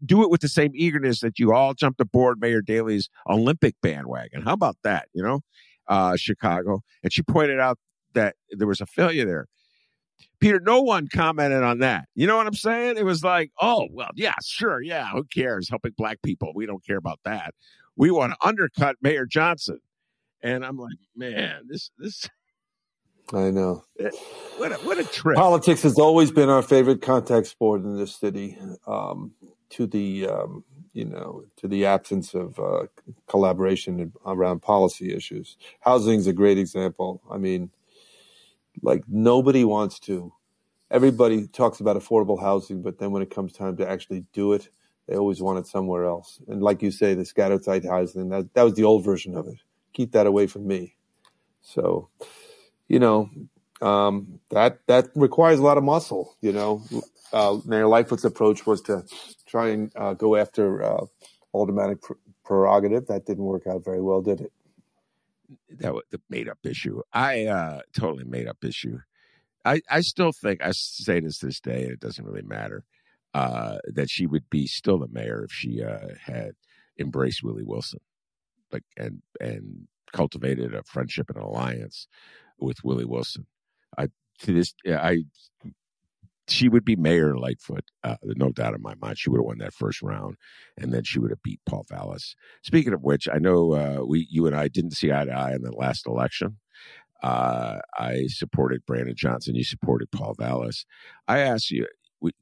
do it with the same eagerness that you all jumped aboard Mayor Daley's Olympic bandwagon. How about that? You know, uh, Chicago, and she pointed out that there was a failure there Peter, no one commented on that. You know what I'm saying? It was like, oh, well, yeah, sure. Yeah. Who cares? Helping black people. We don't care about that. We want to undercut Mayor Johnson. And I'm like, man, this, this. I know. Eh, what a, what a trip. Politics has always been our favorite contact sport in this city. Um, to the, um, you know, to the absence of uh, collaboration around policy issues. Housing is a great example. I mean, like nobody wants to. Everybody talks about affordable housing, but then when it comes time to actually do it, they always want it somewhere else. And like you say, the scattered site housing, that, that was the old version of it. Keep that away from me. So, you know, um, that that requires a lot of muscle. You know, uh, Mayor Lightfoot's approach was to try and uh, go after uh, aldermanic pr- prerogative. That didn't work out very well, did it? that was the made up issue. I uh totally made up issue. I I still think I say this this day. and It doesn't really matter uh, that she would be still the mayor if she uh, had embraced Willie Wilson, like and and cultivated a friendship and alliance with Willie Wilson. I to this I she would be Mayor Lightfoot. Uh, no doubt in my mind. She would have won that first round, and then she would have beat Paul Vallas. Speaking of which, I know uh, we, you and I didn't see eye to eye in the last election. Uh, I supported Brandon Johnson. You supported Paul Vallas. I asked you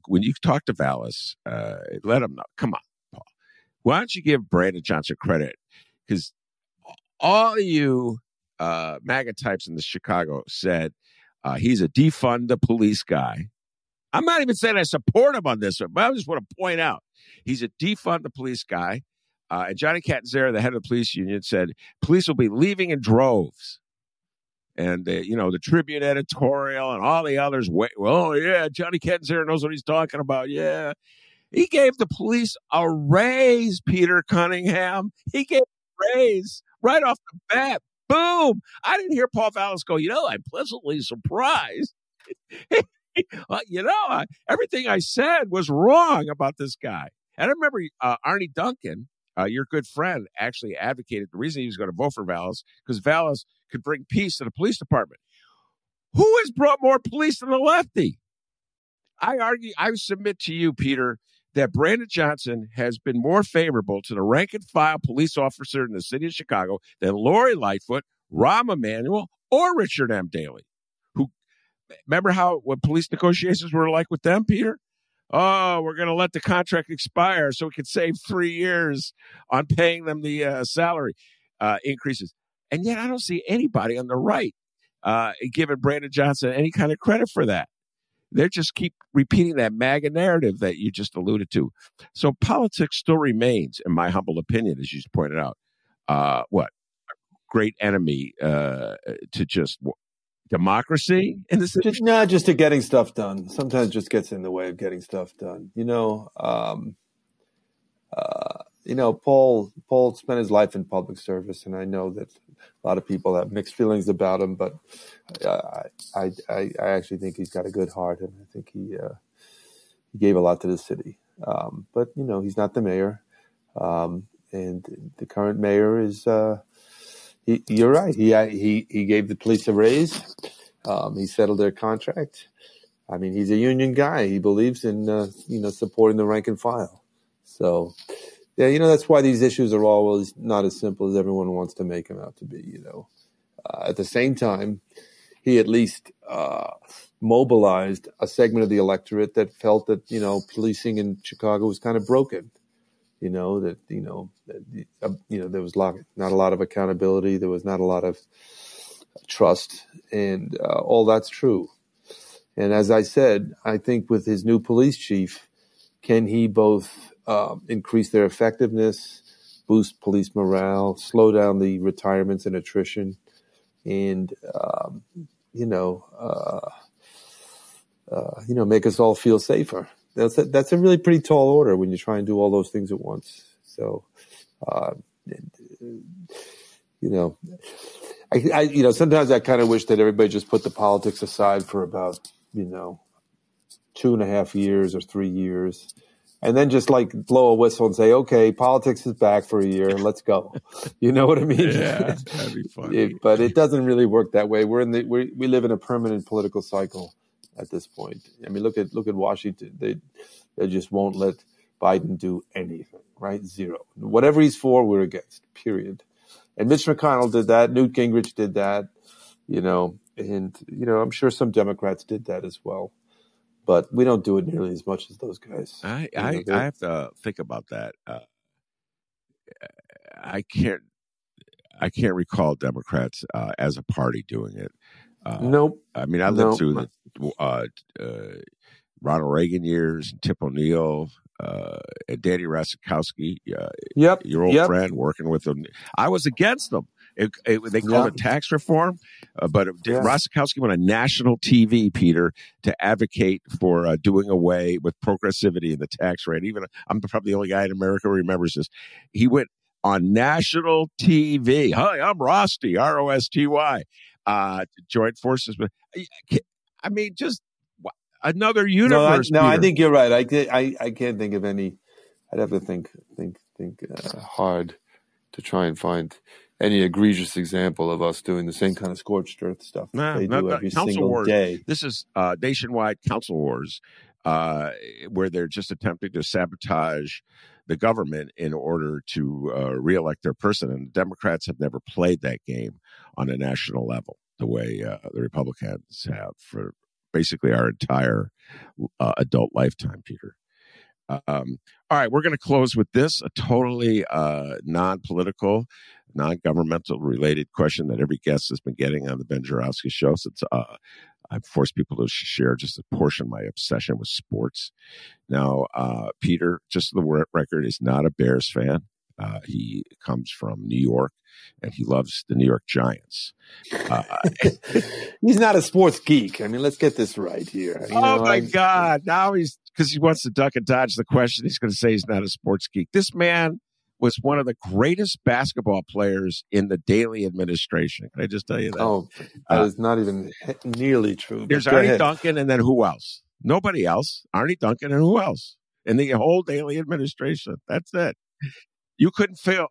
when you talk to Vallas, uh, let him know. Come on, Paul. Why don't you give Brandon Johnson credit? Because all you uh, MAGA types in the Chicago said uh, he's a defund the police guy I'm not even saying I support him on this, but I just want to point out he's a defund the police guy. Uh, and Johnny Catanzara, the head of the police union, said police will be leaving in droves. And the, you know the Tribune editorial and all the others. Wait, well, yeah, Johnny Catanzara knows what he's talking about. Yeah, he gave the police a raise. Peter Cunningham, he gave a raise right off the bat. Boom! I didn't hear Paul Vallas go. You know, I'm pleasantly surprised. uh, you know, uh, everything I said was wrong about this guy. And I remember uh, Arne Duncan, uh, your good friend, actually advocated the reason he was going to vote for Vallas because Vallas could bring peace to the police department. Who has brought more police than the lefty? I argue, I submit to you, Peter, that Brandon Johnson has been more favorable to the rank and file police officer in the city of Chicago than Lori Lightfoot, Rahm Emanuel, or Richard M. Daley Who remember how what police negotiations were like with them, Peter? Oh, we're going to let the contract expire so we could save three years on paying them the uh, salary uh, increases. And yet, I don't see anybody on the right uh, giving Brandon Johnson any kind of credit for that. They just keep repeating that MAGA narrative that you just alluded to. So politics still remains, in my humble opinion, as you pointed out, uh, what? Great enemy uh, to just democracy in this just, no just to getting stuff done. Sometimes just gets in the way of getting stuff done. You know um, uh, you know paul paul spent his life in public service and i know that a lot of people have mixed feelings about him but I, I i actually think he's got a good heart and i think he uh, he gave a lot to the city um, but you know he's not the mayor um, and the current mayor is uh, he, you're right. He he he gave the police a raise. Um, he settled their contract. I mean, he's a union guy. He believes in uh, you know supporting the rank and file. So, yeah, you know that's why these issues are always not as simple as everyone wants to make them out to be. You know, uh, at the same time, he at least uh, mobilized a segment of the electorate that felt that you know policing in Chicago was kind of broken you know that you know that, uh, you know there was lot, not a lot of accountability there was not a lot of trust and uh, all that's true and as i said i think with his new police chief can he both um, increase their effectiveness boost police morale slow down the retirements and attrition and um, you know uh, uh you know make us all feel safer that's a, that's a really pretty tall order when you try and do all those things at once. So, uh, you know, I, I, you know sometimes I kind of wish that everybody just put the politics aside for about you know two and a half years or three years, and then just like blow a whistle and say, okay, politics is back for a year, let's go. You know what I mean? Yeah, that'd be funny. But it doesn't really work that way. We're in the we we live in a permanent political cycle at this point. I mean, look at look at Washington. They they just won't let Biden do anything. Right, zero. Whatever he's for, we're against. Period. And Mitch McConnell did that. Newt Gingrich did that. You know, and you know, I'm sure some Democrats did that as well. But we don't do it nearly as much as those guys. I I, I have to think about that. Uh, I can't I can't recall Democrats uh, as a party doing it. Uh, nope. I mean, I lived nope. through the uh, uh, Ronald Reagan years, and Tip O'Neill, uh, and Danny Rostenkowski, uh, yep, your old yep. friend, working with them. I was against them. It, it, they called yep. it tax reform, uh, but yeah. Rostenkowski went on national TV, Peter, to advocate for uh, doing away with progressivity in the tax rate. Even I'm probably the only guy in America who remembers this. He went on national TV. Hi, I'm Rosty, R O S T Y, uh, joint forces. But I mean, just another universe. No, I, no, I think you're right. I, I, I can't think of any. I'd have to think, think, think uh, hard to try and find any egregious example of us doing the same kind of scorched earth stuff nah, they do not, every single wars. day. This is uh, nationwide council wars uh, where they're just attempting to sabotage the government in order to uh, reelect their person. And the Democrats have never played that game on a national level the way uh, the Republicans have for basically our entire uh, adult lifetime, Peter. Um, all right, we're going to close with this a totally uh, non political, non governmental related question that every guest has been getting on the Ben Joravsky show since uh, I've forced people to share just a portion of my obsession with sports. Now, uh, Peter, just the record, is not a Bears fan. Uh, he comes from New York and he loves the New York Giants. Uh, he's not a sports geek. I mean, let's get this right here. You oh know, my I, God! Now he's because he wants to duck and dodge the question. He's going to say he's not a sports geek. This man was one of the greatest basketball players in the Daley administration. Can I just tell you that? Oh, that uh, is not even nearly true. There's Arne ahead. Duncan, and then who else? Nobody else. Arne Duncan, and who else? In the whole Daley administration. That's it. You couldn't fill,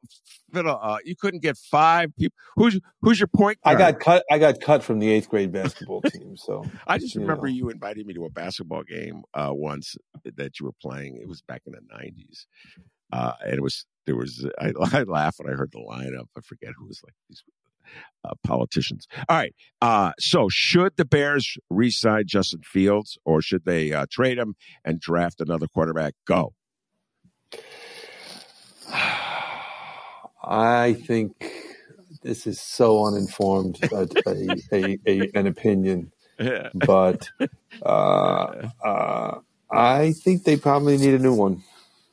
uh, you couldn't get five people. Who's who's your point guard? I got cut. I got cut from the eighth grade basketball team. So I just you remember know. you invited me to a basketball game uh, once that you were playing. It was back in the nineties, uh, and it was there was I, I laughed when I heard the lineup. I forget who was like these uh, politicians. All right. Uh, so, should the Bears re-sign Justin Fields, or should they uh, trade him and draft another quarterback? Go. I think this is so uninformed a, a, a, a, an opinion, but uh, uh, I think they probably need a new one.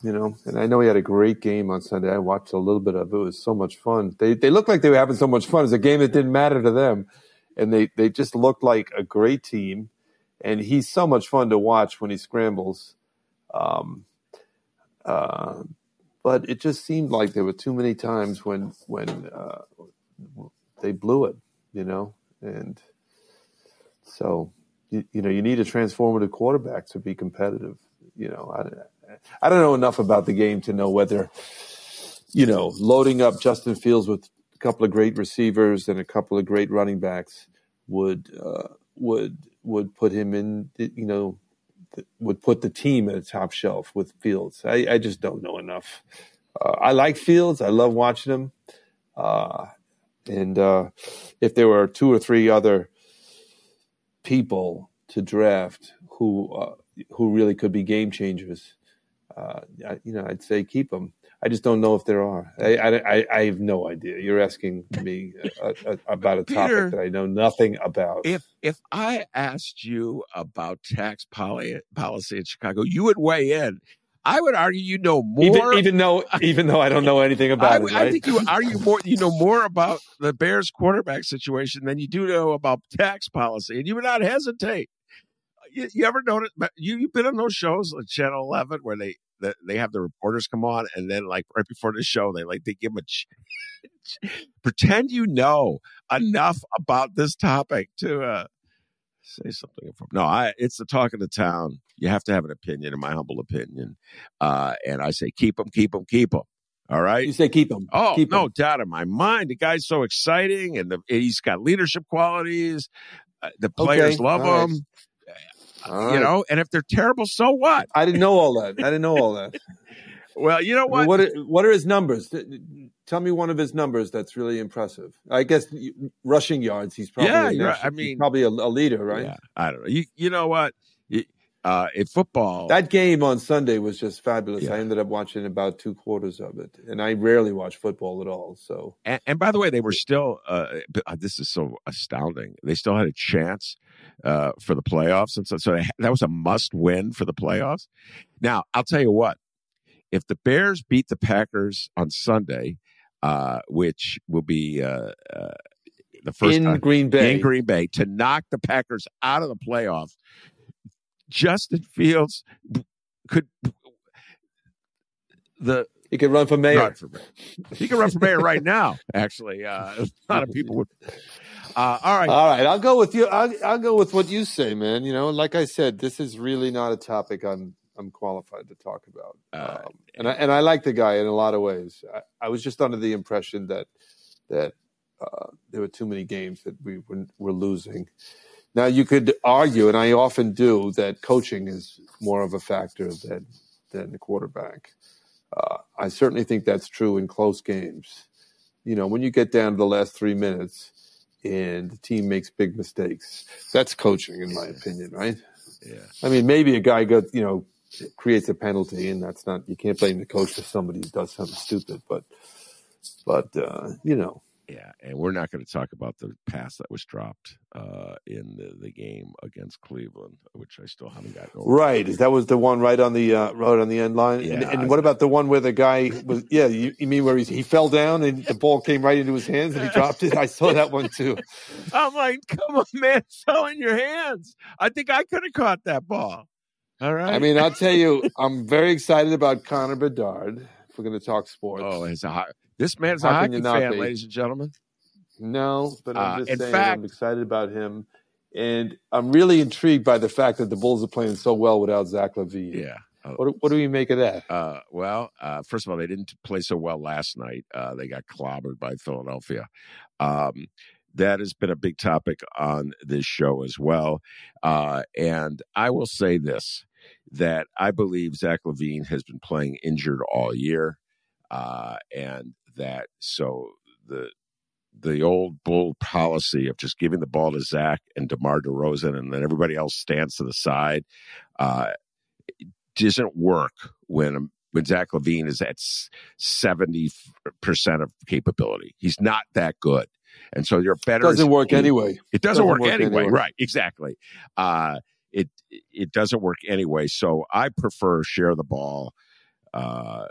You know, and I know he had a great game on Sunday. I watched a little bit of it. It was so much fun. They they looked like they were having so much fun. It's a game that didn't matter to them, and they they just looked like a great team. And he's so much fun to watch when he scrambles. Um, uh, but it just seemed like there were too many times when when uh, they blew it, you know, and so you, you, know you need a transformative quarterback to be competitive. You know, I, I don't know enough about the game to know whether you know loading up Justin Fields with a couple of great receivers and a couple of great running backs would uh, would would put him in you know would put the team at a top shelf with Fields. I, I just don't know enough. Uh, I like Fields. I love watching him. Uh, and uh, if there were two or three other people to draft who uh, who really could be game changers, uh, you know, I'd say keep them. I just don't know if there are. I, I, I have no idea. You're asking me a, a, about a topic Peter, that I know nothing about. If if I asked you about tax policy in Chicago, you would weigh in. I would argue you know more, even, even though even though I don't know anything about I, it. Right? I think you argue more. You know more about the Bears quarterback situation than you do know about tax policy, and you would not hesitate. You, you ever notice? You you've been on those shows like Channel Eleven where they the, they have the reporters come on, and then like right before the show, they like they give them a ch- pretend you know enough about this topic to uh, say something. No, I it's the talk of the town. You have to have an opinion, in my humble opinion, uh, and I say keep them, keep them, keep them. All right. You say keep him. Oh, keep no doubt in my mind. The guy's so exciting and the, he's got leadership qualities. Uh, the players okay. love All him. Right. Right. You know, and if they're terrible, so what? I didn't know all that. I didn't know all that. well, you know what? What, are, what are his numbers? Tell me one of his numbers that's really impressive. I guess rushing yards. He's probably yeah. National, I mean, probably a, a, leader, right? Yeah, I don't know. You you know what? uh, in football. That game on Sunday was just fabulous. Yeah. I ended up watching about two quarters of it, and I rarely watch football at all. So, and, and by the way, they were still. Uh, uh, this is so astounding. They still had a chance uh, for the playoffs, and so, so they, that was a must-win for the playoffs. Now, I'll tell you what: if the Bears beat the Packers on Sunday, uh, which will be uh, the first in time, Green Bay. In Green Bay to knock the Packers out of the playoffs. Justin Fields could the he could run for mayor. For mayor. He could run for mayor right now. Actually, uh, a lot of people would. Uh, all right, all right. I'll go with you. I'll, I'll go with what you say, man. You know, like I said, this is really not a topic I'm I'm qualified to talk about. Uh, um, and I and I like the guy in a lot of ways. I, I was just under the impression that that uh, there were too many games that we were, were losing. Now, you could argue, and I often do, that coaching is more of a factor than than the quarterback. Uh, I certainly think that's true in close games. You know, when you get down to the last three minutes and the team makes big mistakes, that's coaching, in my opinion, right? Yeah. I mean, maybe a guy got you know creates a penalty, and that's not you can't blame the coach for somebody who does something stupid, but but uh, you know yeah, and we're not going to talk about the pass that was dropped uh, in the, the game against Cleveland, which I still haven't got over. Right, that was the one right on the uh, right on the end line. Yeah, and, and what about the one where the guy was? Yeah, you, you mean where he, he fell down and the ball came right into his hands and he dropped it? I saw that one too. I'm like, come on, man, it fell in your hands. I think I could have caught that ball. All right. I mean, I'll tell you, I'm very excited about Connor Bedard. If we're going to talk sports, oh, it's a hot this man's How a hockey fan, be? ladies and gentlemen. No, but I'm uh, just saying fact, I'm excited about him. And I'm really intrigued by the fact that the Bulls are playing so well without Zach LaVine. Yeah. Uh, what, what do we make of that? Uh, well, uh, first of all, they didn't play so well last night. Uh, they got clobbered by Philadelphia. Um, that has been a big topic on this show as well. Uh, and I will say this that I believe Zach LaVine has been playing injured all year. Uh, and that. So the the old bull policy of just giving the ball to Zach and DeMar DeRozan and then everybody else stands to the side uh, doesn't work when when Zach LaVine is at 70% of capability. He's not that good. And so you're better. It doesn't work anyway. It doesn't, doesn't work, work anyway. anyway. Right. Exactly. Uh, it it doesn't work anyway. So I prefer share the ball uh,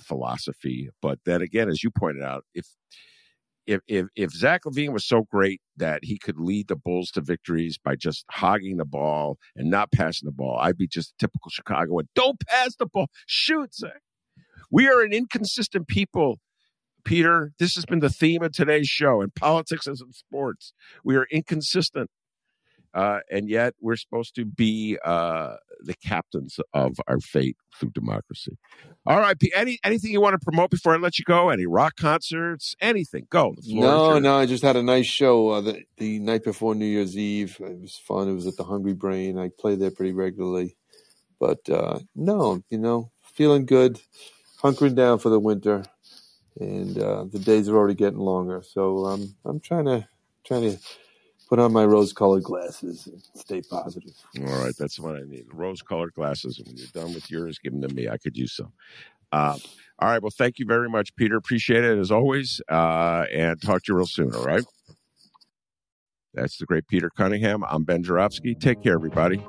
philosophy. But then again, as you pointed out, if if if if Zach LaVine was so great that he could lead the Bulls to victories by just hogging the ball and not passing the ball, I'd be just typical Chicago and don't pass the ball, shoot Zach. We are an inconsistent people, Peter. This has been the theme of today's show in politics as in sports. We are inconsistent. Uh, and yet we're supposed to be uh, the captains of our fate through democracy. All right, P- any anything you want to promote before I let you go? Any rock concerts? Anything? Go. no, no. I just had a nice show uh, the, the night before New Year's Eve. It was fun. It was at the Hungry Brain. I play there pretty regularly, but uh, no, you know, feeling good, hunkering down for the winter, and uh, the days are already getting longer. So um, I'm trying to trying to put on my rose colored glasses and stay positive. All right, that's what I need. Rose colored glasses. And when you're done with yours, give them to me. I could use some. Uh, all right. Well, thank you very much, Peter. Appreciate it as always. Uh, and talk to you real soon. All right. That's the great Peter Cunningham. I'm Ben Joravsky. Take care, everybody.